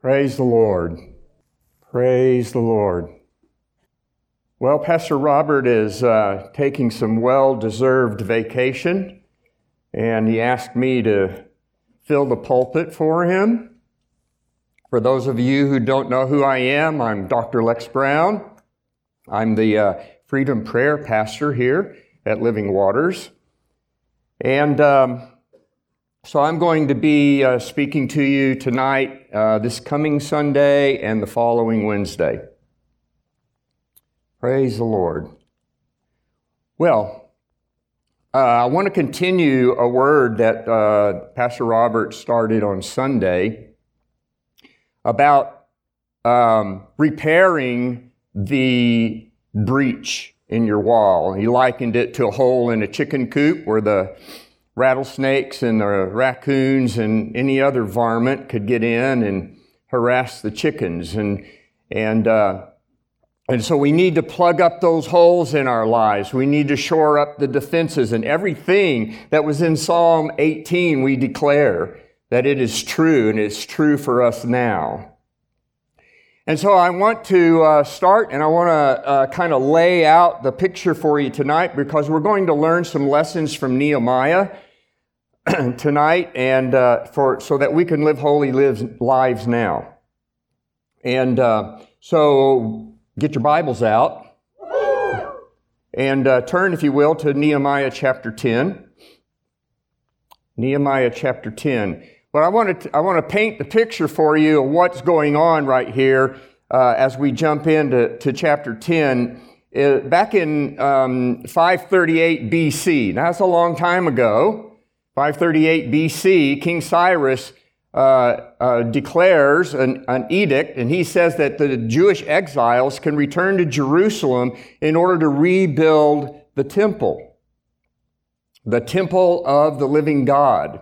Praise the Lord. Praise the Lord. Well, Pastor Robert is uh, taking some well deserved vacation, and he asked me to fill the pulpit for him. For those of you who don't know who I am, I'm Dr. Lex Brown. I'm the uh, Freedom Prayer pastor here at Living Waters. And um, so I'm going to be uh, speaking to you tonight, uh, this coming Sunday, and the following Wednesday. Praise the Lord. Well, uh, I want to continue a word that uh, Pastor Robert started on Sunday about um, repairing the breach in your wall. He likened it to a hole in a chicken coop where the rattlesnakes and the raccoons and any other varmint could get in and harass the chickens. And, and uh, and so we need to plug up those holes in our lives. We need to shore up the defenses and everything that was in Psalm 18, we declare that it is true and it's true for us now. And so I want to uh, start and I want to uh, kind of lay out the picture for you tonight because we're going to learn some lessons from Nehemiah tonight and uh, for, so that we can live holy lives, lives now. And uh, so Get your Bibles out and uh, turn, if you will, to Nehemiah chapter 10. Nehemiah chapter 10. But I want to, I want to paint the picture for you of what's going on right here uh, as we jump into to chapter 10. Uh, back in um, 538 BC, now that's a long time ago, 538 BC, King Cyrus uh, uh, declares an, an, edict, and he says that the Jewish exiles can return to Jerusalem in order to rebuild the temple, the temple of the living God.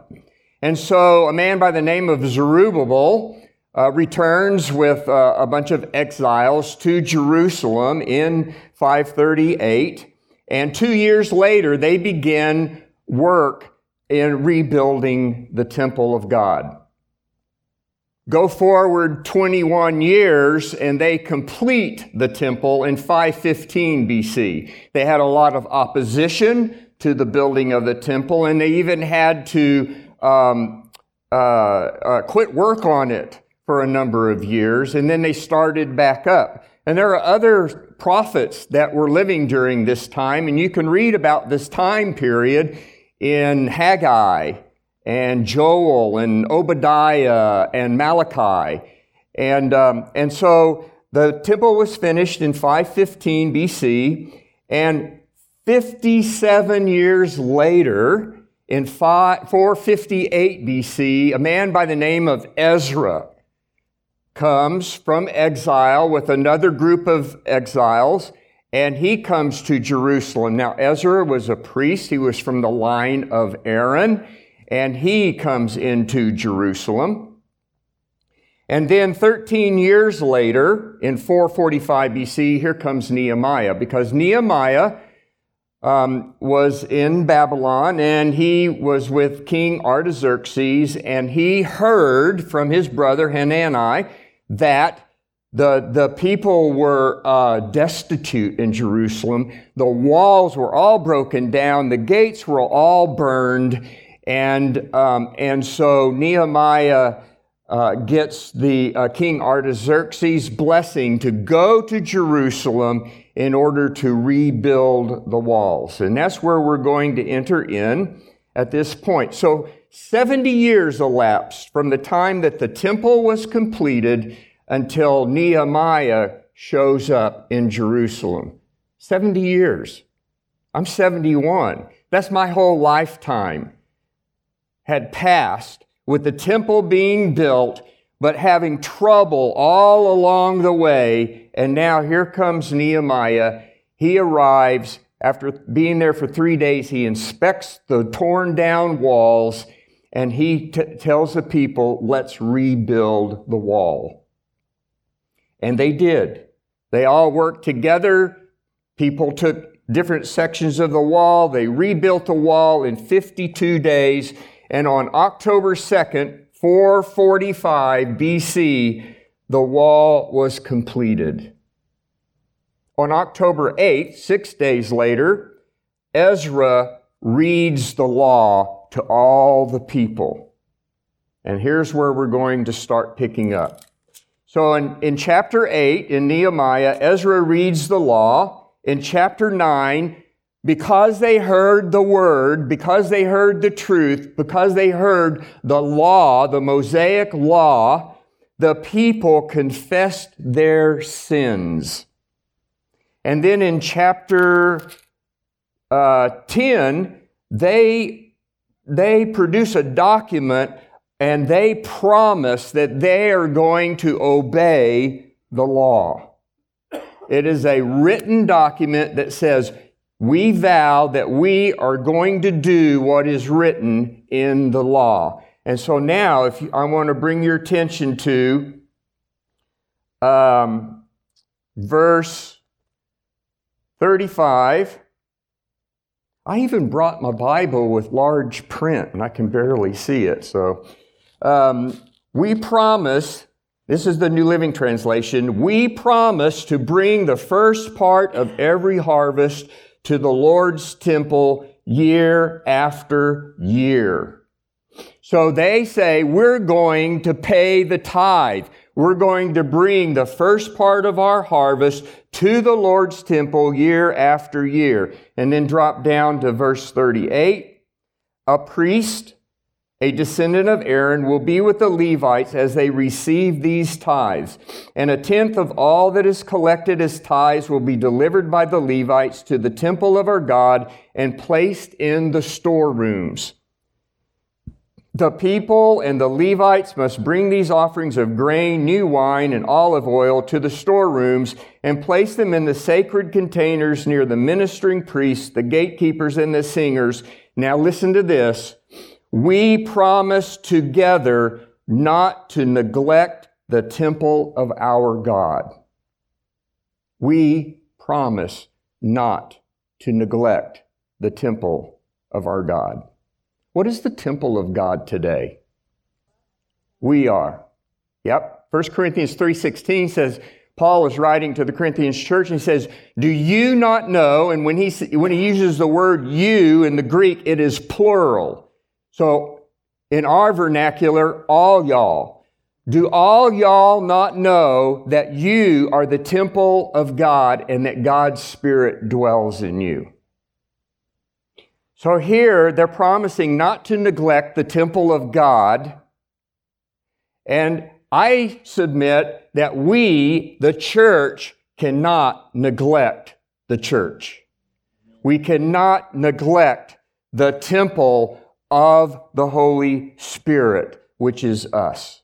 And so a man by the name of Zerubbabel uh, returns with uh, a bunch of exiles to Jerusalem in 538. And two years later, they begin work in rebuilding the temple of God. Go forward 21 years and they complete the temple in 515 BC. They had a lot of opposition to the building of the temple and they even had to um, uh, uh, quit work on it for a number of years and then they started back up. And there are other prophets that were living during this time and you can read about this time period in Haggai and Joel and Obadiah and Malachi. And, um, and so the temple was finished in 515 BC, and 57 years later, in 458 BC, a man by the name of Ezra comes from exile with another group of exiles, and he comes to Jerusalem. Now, Ezra was a priest, he was from the line of Aaron and he comes into Jerusalem. And then 13 years later, in 445 BC, here comes Nehemiah, because Nehemiah um, was in Babylon and he was with King Artaxerxes, and he heard from his brother Hanani that the, the people were uh, destitute in Jerusalem. The walls were all broken down, the gates were all burned, and, um, and so Nehemiah uh, gets the uh, King Artaxerxes' blessing to go to Jerusalem in order to rebuild the walls. And that's where we're going to enter in at this point. So 70 years elapsed from the time that the temple was completed until Nehemiah shows up in Jerusalem. 70 years. I'm 71. That's my whole lifetime had passed with the temple being built, but having trouble all along the way. And now here comes Nehemiah. He arrives after being there for three days. He inspects the torn down walls and he t- tells the people, let's rebuild the wall. And they did. They all worked together. People took different sections of the wall. They rebuilt the wall in 52 days. And on October 2nd, 445 BC, the wall was completed. On October 8th, six days later, Ezra reads the law to all the people. And here's where we're going to start picking up. So in, in chapter 8 in Nehemiah, Ezra reads the law. In chapter 9, because they heard the word, because they heard the truth, because they heard the law, the Mosaic law, the people confessed their sins. And then in chapter uh, 10, they, they produce a document and they promise that they are going to obey the law. It is a written document that says, we vow that we are going to do what is written in the law. And so now, if you, I want to bring your attention to um, verse 35. I even brought my Bible with large print, and I can barely see it. So, um, we promise, this is the New Living Translation, we promise to bring the first part of every harvest to the Lord's temple year after year. So they say, we're going to pay the tithe. We're going to bring the first part of our harvest to the Lord's temple year after year. And then drop down to verse 38. A priest a descendant of Aaron will be with the Levites as they receive these tithes. And a tenth of all that is collected as tithes will be delivered by the Levites to the temple of our God and placed in the storerooms. The people and the Levites must bring these offerings of grain, new wine, and olive oil to the storerooms and place them in the sacred containers near the ministering priests, the gatekeepers, and the singers. Now listen to this we promise together not to neglect the temple of our God. We promise not to neglect the temple of our God. What is the temple of God today? We are. Yep. 1 Corinthians 3:16 says Paul is writing to the Corinthians church and he says, "Do you not know?" And when he when he uses the word you in the Greek, it is plural. So, in our vernacular, all y'all. Do all y'all not know that you are the temple of God and that God's Spirit dwells in you? So here they're promising not to neglect the temple of God. And I submit that we, the church, cannot neglect the church. We cannot neglect the temple of the Holy Spirit, which is us.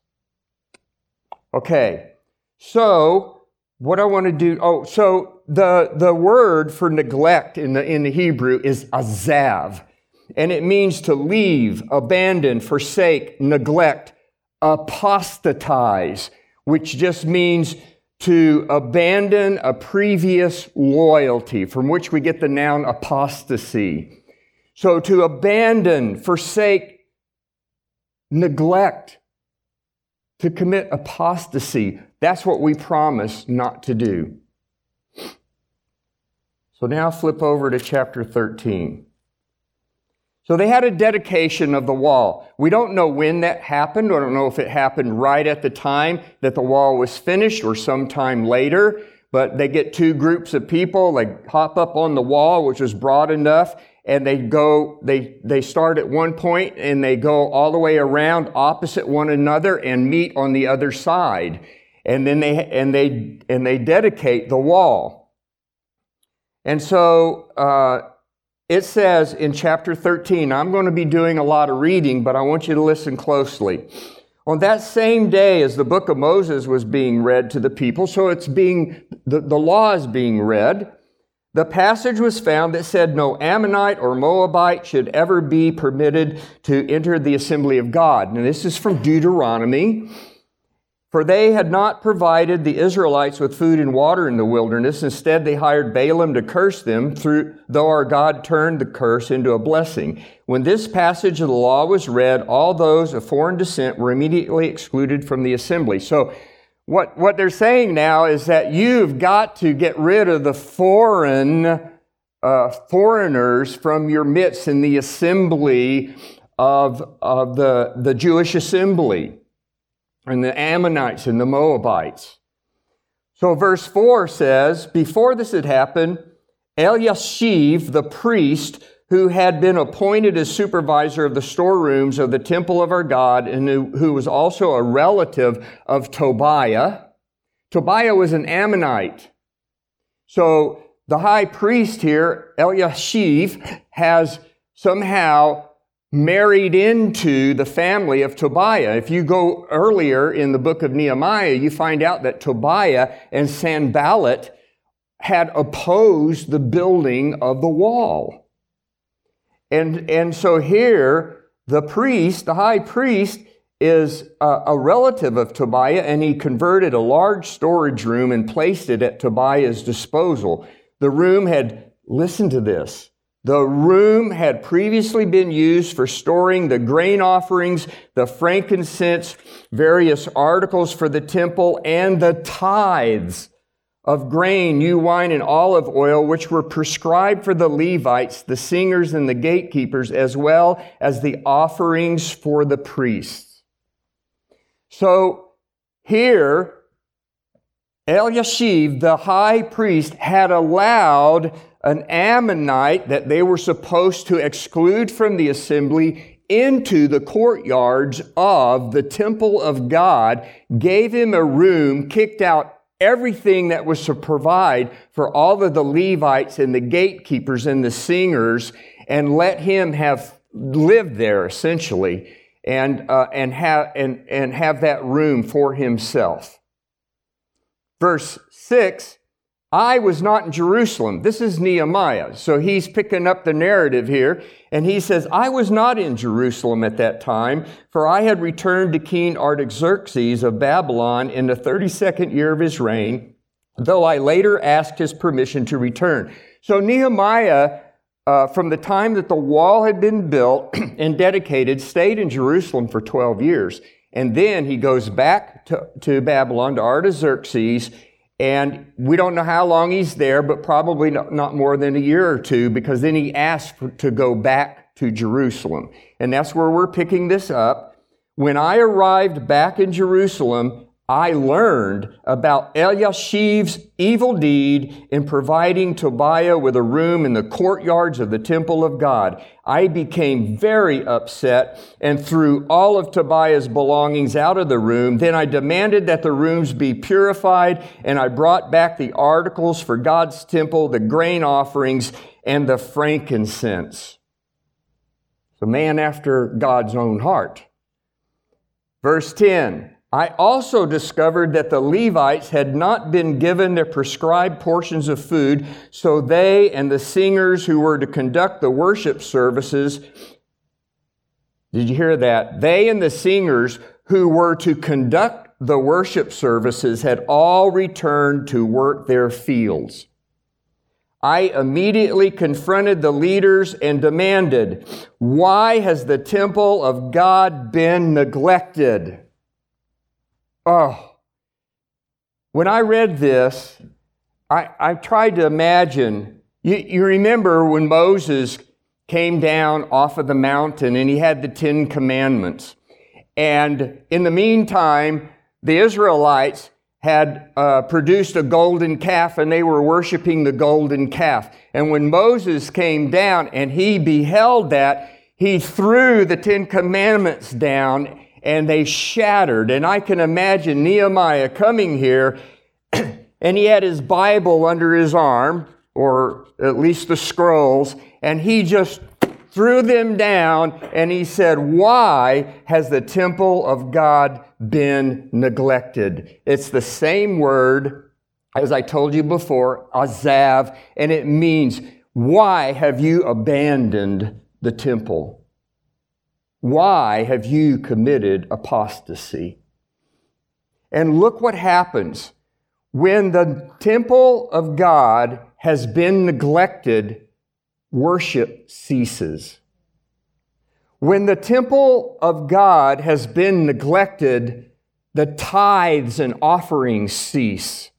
Okay, so what I want to do, oh, so the, the word for neglect in the, in the Hebrew is azav, and it means to leave, abandon, forsake, neglect, apostatize, which just means to abandon a previous loyalty, from which we get the noun apostasy. So to abandon, forsake, neglect, to commit apostasy, that's what we promise not to do. So now flip over to chapter 13. So they had a dedication of the wall. We don't know when that happened. I don't know if it happened right at the time that the wall was finished or sometime later. But they get two groups of people, they hop up on the wall, which was broad enough, and they go, they, they start at one point and they go all the way around opposite one another and meet on the other side. And then they, and they, and they dedicate the wall. And so, uh, it says in chapter 13, I'm going to be doing a lot of reading, but I want you to listen closely. On that same day as the book of Moses was being read to the people, so it's being, the, the law is being read, the passage was found that said no Ammonite or Moabite should ever be permitted to enter the assembly of God. Now, this is from Deuteronomy. For they had not provided the Israelites with food and water in the wilderness. Instead, they hired Balaam to curse them, through, though our God turned the curse into a blessing. When this passage of the law was read, all those of foreign descent were immediately excluded from the assembly. So, what, what they're saying now is that you've got to get rid of the foreign uh, foreigners from your midst in the assembly of, of the, the Jewish assembly and the Ammonites and the Moabites. So, verse 4 says, Before this had happened, Eliashiv, the priest, who had been appointed as supervisor of the storerooms of the temple of our God, and who, was also a relative of Tobiah. Tobiah was an Ammonite. So the high priest here, Eliashiv, has somehow married into the family of Tobiah. If you go earlier in the book of Nehemiah, you find out that Tobiah and Sanballat had opposed the building of the wall. And, and so here, the priest, the high priest, is a, a, relative of Tobiah, and he converted a large storage room and placed it at Tobiah's disposal. The room had, listen to this, the room had previously been used for storing the grain offerings, the frankincense, various articles for the temple, and the tithes of grain, new wine, and olive oil, which were prescribed for the Levites, the singers, and the gatekeepers, as well as the offerings for the priests. So here, Eliashiv, the high priest, had allowed an Ammonite that they were supposed to exclude from the assembly into the courtyards of the temple of God, gave him a room, kicked out everything that was to provide for all of the Levites and the gatekeepers and the singers, and let him have lived there essentially, and uh, and have and and have that room for himself. Verse six I was not in Jerusalem. This is Nehemiah. So he's picking up the narrative here. And he says, I was not in Jerusalem at that time, for I had returned to King Artaxerxes of Babylon in the 32nd year of his reign, though I later asked his permission to return. So Nehemiah, uh, from the time that the wall had been built and dedicated, stayed in Jerusalem for 12 years. And then he goes back to, to Babylon, to Artaxerxes, and we don't know how long he's there, but probably not more than a year or two, because then he asked for, to go back to Jerusalem. And that's where we're picking this up. When I arrived back in Jerusalem, I learned about Eliashiv's evil deed in providing Tobiah with a room in the courtyards of the temple of God. I became very upset and threw all of Tobiah's belongings out of the room. Then I demanded that the rooms be purified and I brought back the articles for God's temple, the grain offerings, and the frankincense. The man after God's own heart. Verse 10. I also discovered that the Levites had not been given their prescribed portions of food, so they and the singers who were to conduct the worship services, did you hear that? They and the singers who were to conduct the worship services had all returned to work their fields. I immediately confronted the leaders and demanded, Why has the temple of God been neglected? Oh, when I read this, I, I tried to imagine. You, you remember when Moses came down off of the mountain and he had the Ten Commandments. And in the meantime, the Israelites had uh, produced a golden calf and they were worshiping the golden calf. And when Moses came down and he beheld that, he threw the Ten Commandments down and they shattered. And I can imagine Nehemiah coming here and he had his Bible under his arm, or at least the scrolls, and he just threw them down and he said, Why has the temple of God been neglected? It's the same word as I told you before, azav, and it means, Why have you abandoned the temple? Why have you committed apostasy? And look what happens. When the temple of God has been neglected, worship ceases. When the temple of God has been neglected, the tithes and offerings cease.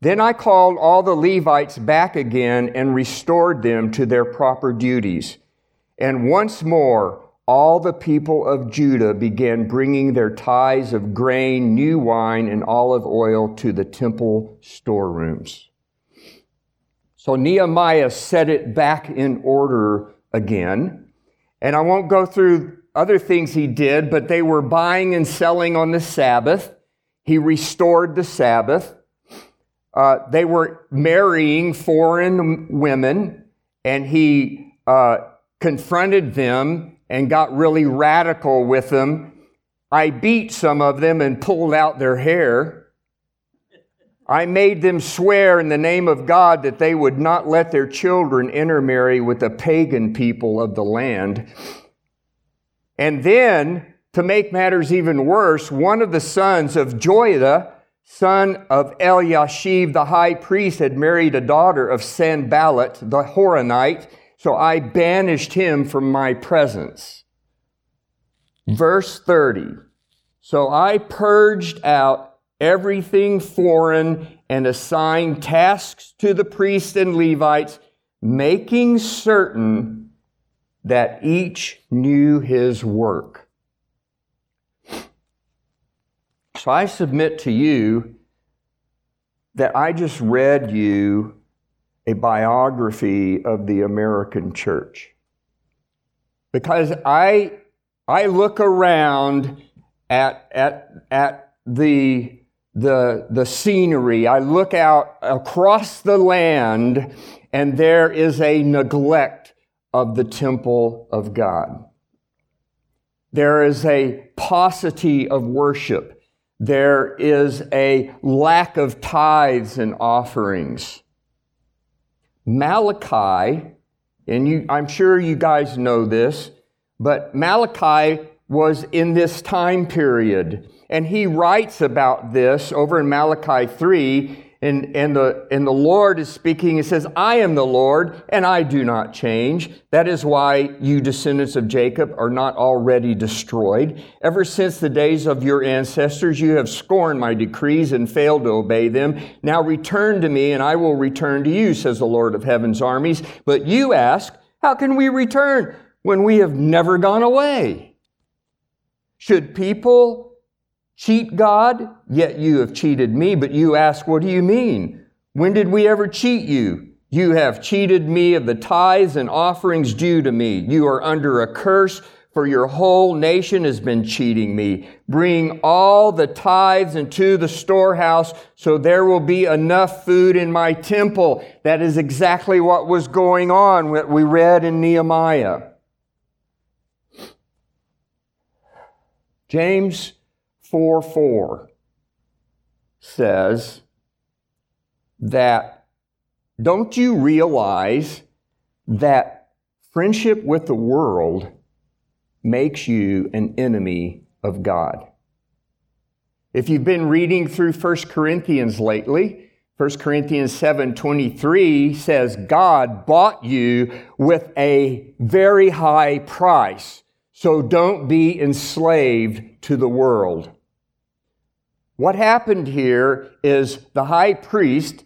Then I called all the Levites back again and restored them to their proper duties. And once more, all the people of Judah began bringing their tithes of grain, new wine, and olive oil to the temple storerooms. So Nehemiah set it back in order again. And I won't go through other things he did, but they were buying and selling on the Sabbath. He restored the Sabbath. Uh, they were marrying foreign women, and he uh, confronted them and got really radical with them. I beat some of them and pulled out their hair. I made them swear in the name of God that they would not let their children intermarry with the pagan people of the land. And then, to make matters even worse, one of the sons of Joiada, son of Eliashib the high priest, had married a daughter of Sanballat the Horonite, so I banished him from my presence. Verse 30. So I purged out everything foreign and assigned tasks to the priests and Levites, making certain that each knew his work. So I submit to you that I just read you a biography of the American church. Because I, I look around at, at, at the, the, the scenery, I look out across the land, and there is a neglect of the temple of God. There is a paucity of worship. There is a lack of tithes and offerings. Malachi, and you, I'm sure you guys know this, but Malachi was in this time period. And he writes about this over in Malachi 3 and, and, the, and the Lord is speaking. He says, I am the Lord, and I do not change. That is why you descendants of Jacob are not already destroyed. Ever since the days of your ancestors, you have scorned my decrees and failed to obey them. Now return to me, and I will return to you, says the Lord of heaven's armies. But you ask, How can we return when we have never gone away? Should people cheat God? Yet you have cheated me. But you ask, What do you mean? When did we ever cheat you? You have cheated me of the tithes and offerings due to me. You are under a curse, for your whole nation has been cheating me. Bring all the tithes into the storehouse, so there will be enough food in my temple. That is exactly what was going on, what we read in Nehemiah. James 4 4 says that don't you realize that friendship with the world makes you an enemy of God? If you've been reading through 1 Corinthians lately, 1 Corinthians 7:23 says God bought you with a very high price. So don't be enslaved to the world. What happened here is the high priest,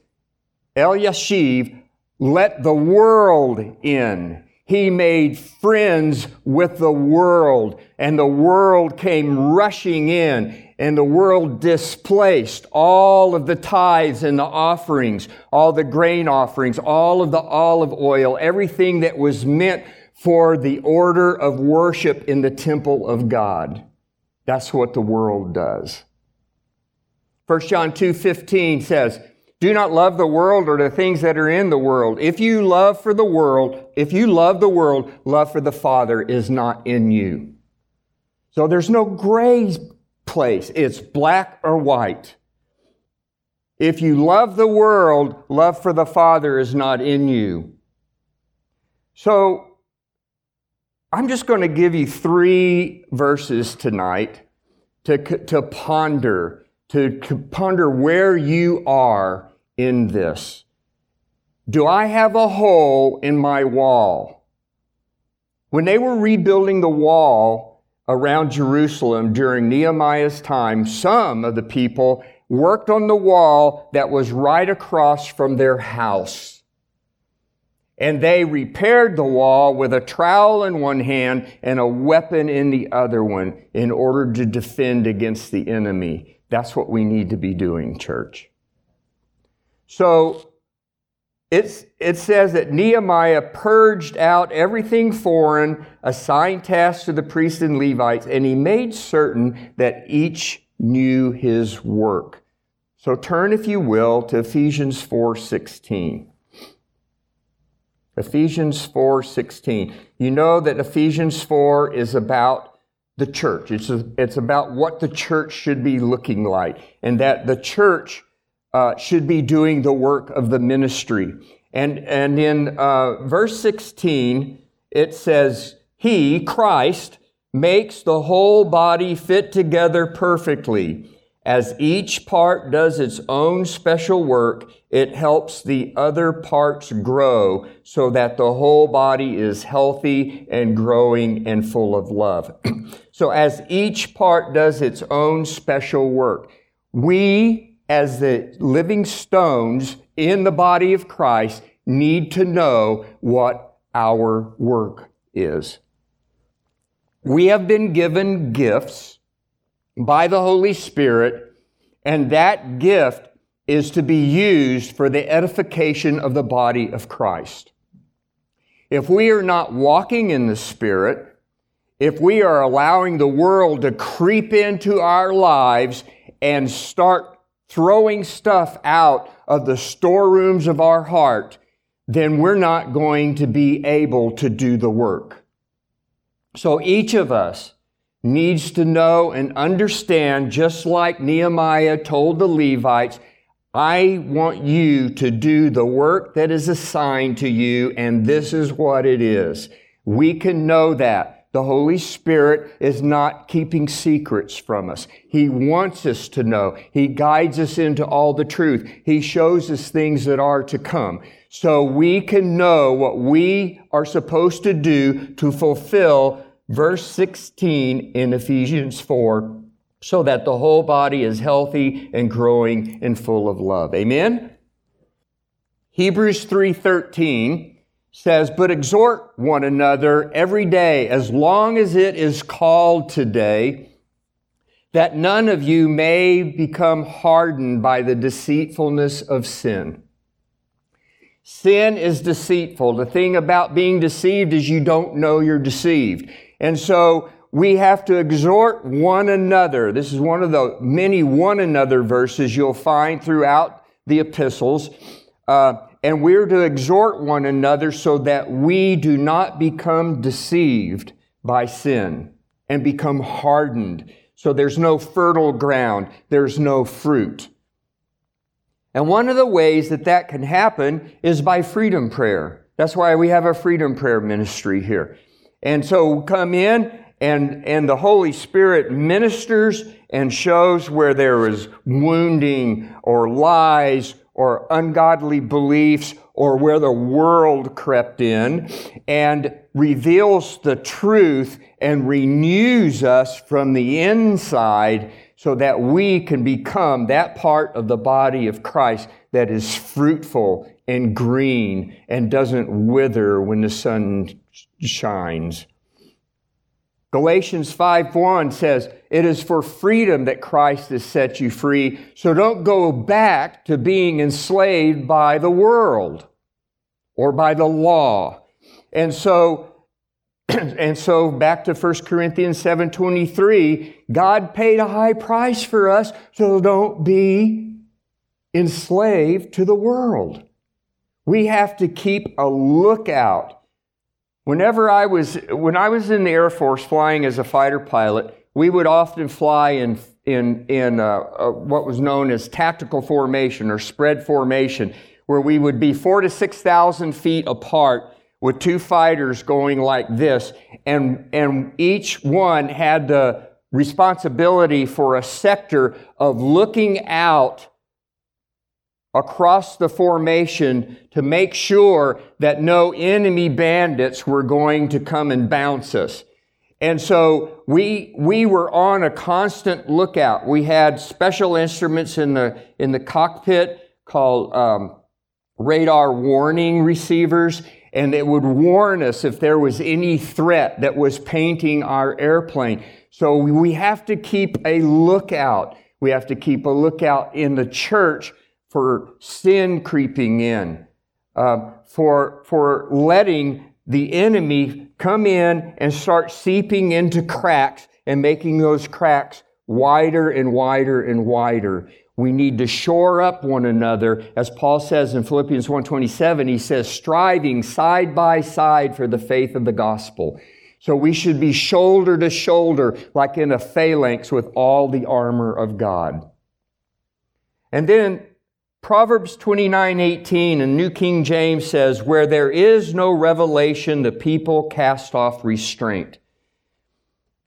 Eliashib, let the world in. He made friends with the world, and the world came rushing in, and the world displaced all of the tithes and the offerings, all the grain offerings, all of the olive oil, everything that was meant for the order of worship in the temple of God. That's what the world does. 1 John 2:15 says, "Do not love the world or the things that are in the world. If you love for the world, if you love the world, love for the Father is not in you." So there's no gray place. It's black or white. If you love the world, love for the Father is not in you. So I'm just going to give you three verses tonight to, to ponder, to, to ponder where you are in this. Do I have a hole in my wall? When they were rebuilding the wall around Jerusalem during Nehemiah's time, some of the people worked on the wall that was right across from their house and they repaired the wall with a trowel in one hand and a weapon in the other one in order to defend against the enemy. That's what we need to be doing, church. So it's, it says that Nehemiah purged out everything foreign, assigned tasks to the priests and Levites, and he made certain that each knew his work. So turn, if you will, to Ephesians 4 16. Ephesians 4:16. You know that Ephesians 4 is about the church. It's, a, it's about what the church should be looking like, and that the church uh, should be doing the work of the ministry. And, and in uh, verse 16, it says, He, Christ, makes the whole body fit together perfectly as each part does its own special work, it helps the other parts grow so that the whole body is healthy and growing and full of love. so as each part does its own special work, we as the living stones in the body of Christ need to know what our work is. We have been given gifts by the Holy Spirit, and that gift is to be used for the edification of the body of Christ. If we are not walking in the Spirit, if we are allowing the world to creep into our lives and start throwing stuff out of the storerooms of our heart, then we're not going to be able to do the work. So each of us needs to know and understand, just like Nehemiah told the Levites, I want you to do the work that is assigned to you, and this is what it is. We can know that. The Holy Spirit is not keeping secrets from us. He wants us to know. He guides us into all the truth. He shows us things that are to come. So we can know what we are supposed to do to fulfill verse 16 in Ephesians 4 so that the whole body is healthy and growing and full of love. Amen. Hebrews 3:13 says, "But exhort one another every day as long as it is called today, that none of you may become hardened by the deceitfulness of sin." Sin is deceitful. The thing about being deceived is you don't know you're deceived. And so we have to exhort one another. This is one of the many one another verses you'll find throughout the epistles. Uh, and we're to exhort one another so that we do not become deceived by sin and become hardened. So there's no fertile ground, there's no fruit. And one of the ways that that can happen is by freedom prayer. That's why we have a freedom prayer ministry here. And so come in and, and the Holy Spirit ministers and shows where there is wounding or lies or ungodly beliefs or where the world crept in and reveals the truth and renews us from the inside so that we can become that part of the body of Christ that is fruitful and green and doesn't wither when the sun shines. Galatians 5:1 says, "It is for freedom that Christ has set you free, so don't go back to being enslaved by the world or by the law." And so and so back to 1 Corinthians 7:23, God paid a high price for us, so don't be enslaved to the world. We have to keep a lookout Whenever I was, when I was in the Air Force flying as a fighter pilot, we would often fly in, in, in uh, uh, what was known as tactical formation or spread formation, where we would be four to 6,000 feet apart with two fighters going like this, and, and each one had the responsibility for a sector of looking out across the formation to make sure that no enemy bandits were going to come and bounce us. And so we, we were on a constant lookout. We had special instruments in the, in the cockpit called um, radar warning receivers, and it would warn us if there was any threat that was painting our airplane. So we have to keep a lookout. We have to keep a lookout in the church for sin creeping in, uh, for, for letting the enemy come in and start seeping into cracks and making those cracks wider and wider and wider. We need to shore up one another. As Paul says in Philippians 1:27, he says, striving side by side for the faith of the gospel. So we should be shoulder to shoulder, like in a phalanx with all the armor of God. And then Proverbs 29:18 in New King James says, "Where there is no revelation, the people cast off restraint."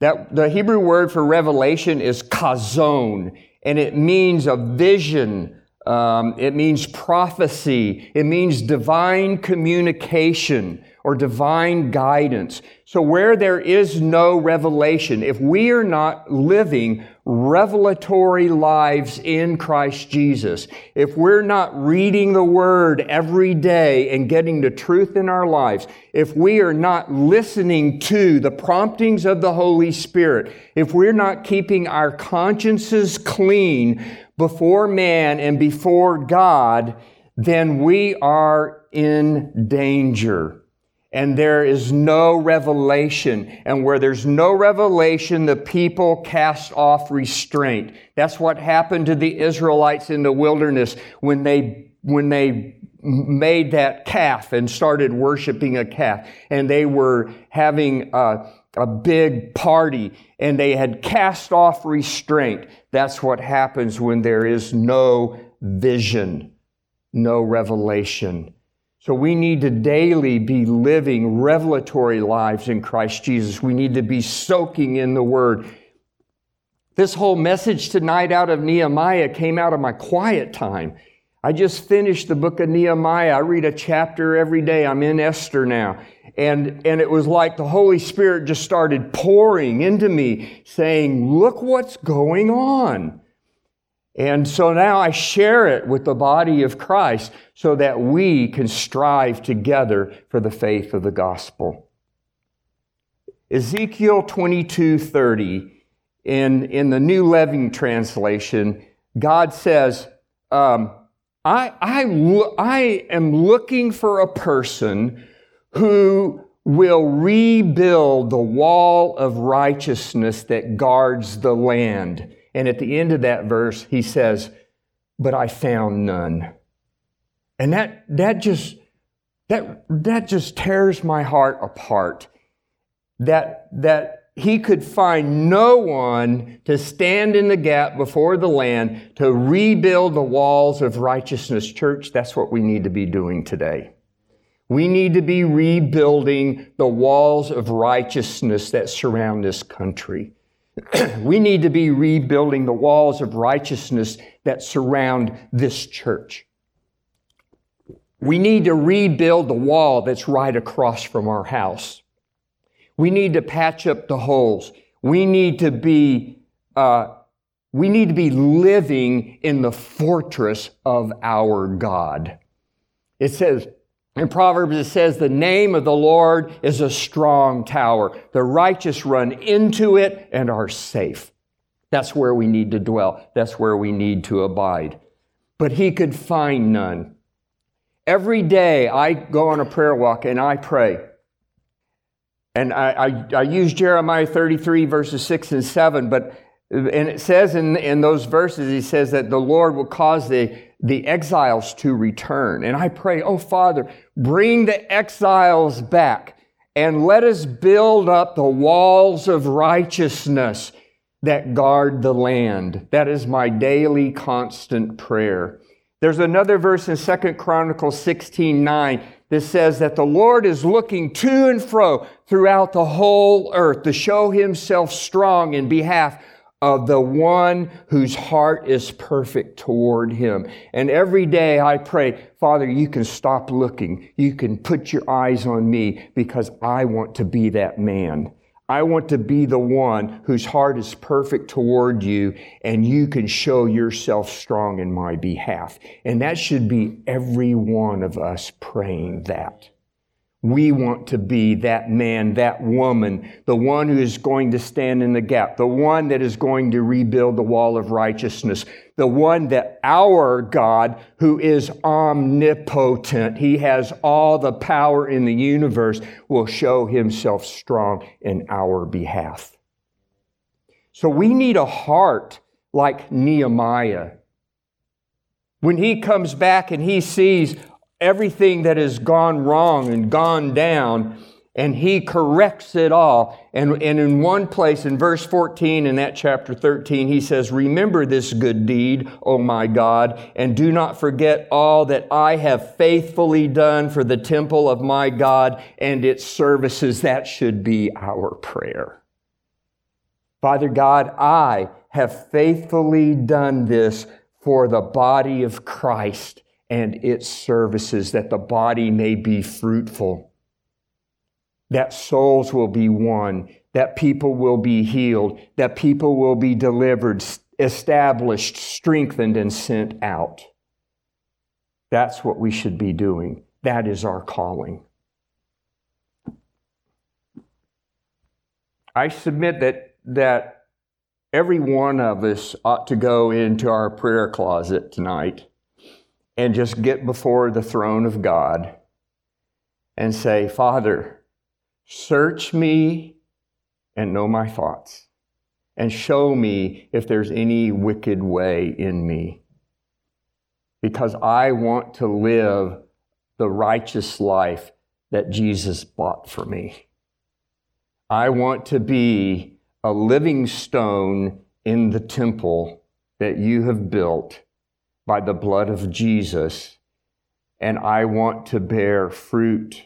That the Hebrew word for revelation is kazon and it means a vision. Um, it means prophecy. It means divine communication or divine guidance. So where there is no revelation, if we are not living revelatory lives in Christ Jesus, if we're not reading the Word every day and getting the truth in our lives, if we are not listening to the promptings of the Holy Spirit, if we're not keeping our consciences clean before man and before God, then we are in danger and there is no revelation. And where there's no revelation, the people cast off restraint. That's what happened to the Israelites in the wilderness when they, when they made that calf and started worshiping a calf. And they were having a, a big party and they had cast off restraint. That's what happens when there is no vision, no revelation. So we need to daily be living revelatory lives in Christ Jesus. We need to be soaking in the Word. This whole message tonight out of Nehemiah came out of my quiet time. I just finished the book of Nehemiah. I read a chapter every day. I'm in Esther now. And, and it was like the Holy Spirit just started pouring into me, saying, Look what's going on. And so now I share it with the body of Christ so that we can strive together for the faith of the gospel. Ezekiel 22 30, in, in the New Living Translation, God says, um, I, I, I am looking for a person who will rebuild the wall of righteousness that guards the land. And at the end of that verse, he says, But I found none. And that, that just that, that just tears my heart apart. That, that he could find no one to stand in the gap before the land to rebuild the walls of righteousness. Church, that's what we need to be doing today. We need to be rebuilding the walls of righteousness that surround this country. we need to be rebuilding the walls of righteousness that surround this church. We need to rebuild the wall that's right across from our house. We need to patch up the holes. We need to be, uh, we need to be living in the fortress of our God. It says, in Proverbs, it says, The name of the Lord is a strong tower. The righteous run into it and are safe. That's where we need to dwell. That's where we need to abide. But he could find none. Every day I go on a prayer walk and I pray. And I, I, I use Jeremiah 33, verses 6 and 7, but and it says in, in those verses, he says that the Lord will cause the, the exiles to return. And I pray, oh Father, bring the exiles back and let us build up the walls of righteousness that guard the land. That is my daily constant prayer. There's another verse in Second Chronicles 16 9 that says that the Lord is looking to and fro throughout the whole earth to show himself strong in behalf of the one whose heart is perfect toward him. And every day I pray, Father, you can stop looking. You can put your eyes on me because I want to be that man. I want to be the one whose heart is perfect toward you, and you can show yourself strong in my behalf. And that should be every one of us praying that. We want to be that man, that woman, the one who is going to stand in the gap, the one that is going to rebuild the wall of righteousness, the one that our God, who is omnipotent, he has all the power in the universe, will show himself strong in our behalf. So we need a heart like Nehemiah. When he comes back and he sees everything that has gone wrong and gone down, and he corrects it all. And, and in one place, in verse 14 in that chapter 13, he says, Remember this good deed, O my God, and do not forget all that I have faithfully done for the temple of my God and its services. That should be our prayer. Father God, I have faithfully done this for the body of Christ and its services, that the body may be fruitful, that souls will be won, that people will be healed, that people will be delivered, established, strengthened, and sent out. That's what we should be doing. That is our calling. I submit that, that every one of us ought to go into our prayer closet tonight and just get before the throne of God and say, Father, search me and know my thoughts, and show me if there's any wicked way in me. Because I want to live the righteous life that Jesus bought for me. I want to be a living stone in the temple that you have built by the blood of Jesus, and I want to bear fruit.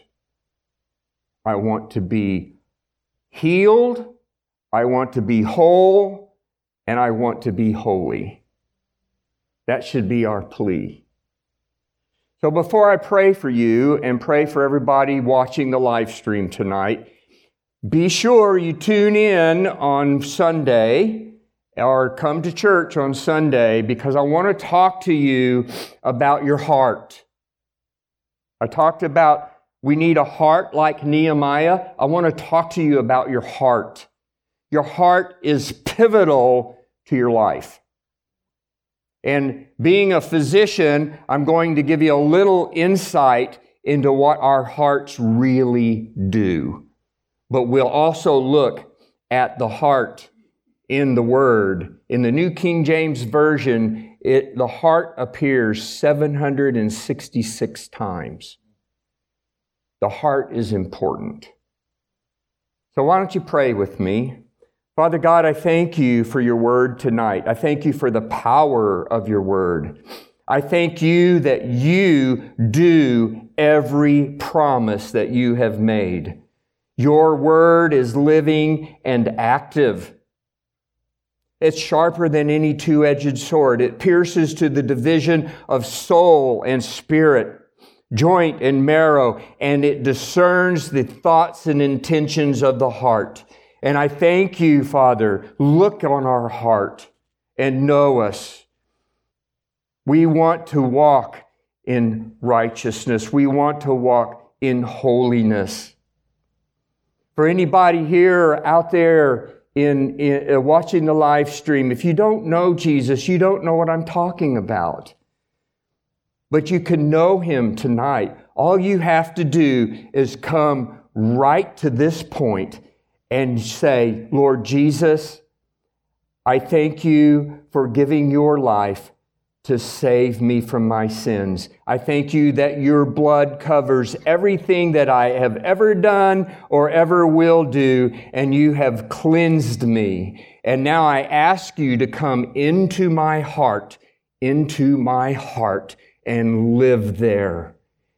I want to be healed, I want to be whole, and I want to be holy. That should be our plea. So before I pray for you and pray for everybody watching the live stream tonight, be sure you tune in on Sunday or come to church on Sunday because I want to talk to you about your heart. I talked about we need a heart like Nehemiah. I want to talk to you about your heart. Your heart is pivotal to your life. And being a physician, I'm going to give you a little insight into what our hearts really do. But we'll also look at the heart in the Word. In the New King James Version, it, the heart appears 766 times. The heart is important. So, why don't you pray with me? Father God, I thank you for your word tonight. I thank you for the power of your word. I thank you that you do every promise that you have made. Your word is living and active. It's sharper than any two edged sword. It pierces to the division of soul and spirit, joint and marrow, and it discerns the thoughts and intentions of the heart. And I thank you, Father. Look on our heart and know us. We want to walk in righteousness, we want to walk in holiness. For anybody here out there, in, in uh, watching the live stream, if you don't know Jesus, you don't know what I'm talking about. But you can know him tonight. All you have to do is come right to this point and say, Lord Jesus, I thank you for giving your life to save me from my sins. I thank you that your blood covers everything that I have ever done or ever will do, and you have cleansed me. And now I ask you to come into my heart, into my heart and live there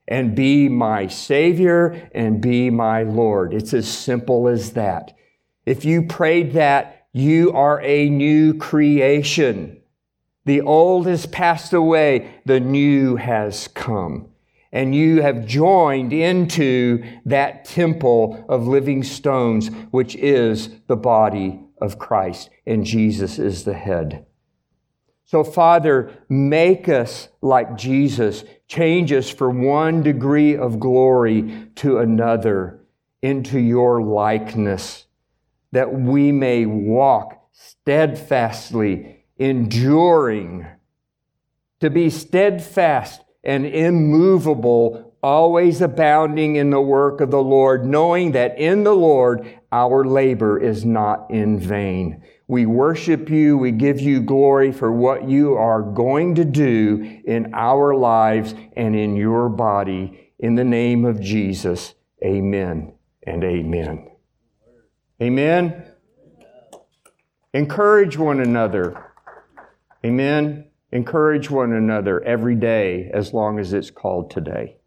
and be my Savior and be my Lord. It's as simple as that. If you prayed that, you are a new creation. The old has passed away, the new has come. And you have joined into that temple of living stones, which is the body of Christ, and Jesus is the head. So, Father, make us like Jesus. Change us from one degree of glory to another into your likeness, that we may walk steadfastly, enduring, to be steadfast and immovable, always abounding in the work of the Lord, knowing that in the Lord our labor is not in vain. We worship you. We give you glory for what you are going to do in our lives and in your body. In the name of Jesus, amen and amen. Amen. Encourage one another. Amen. Encourage one another every day as long as it's called today.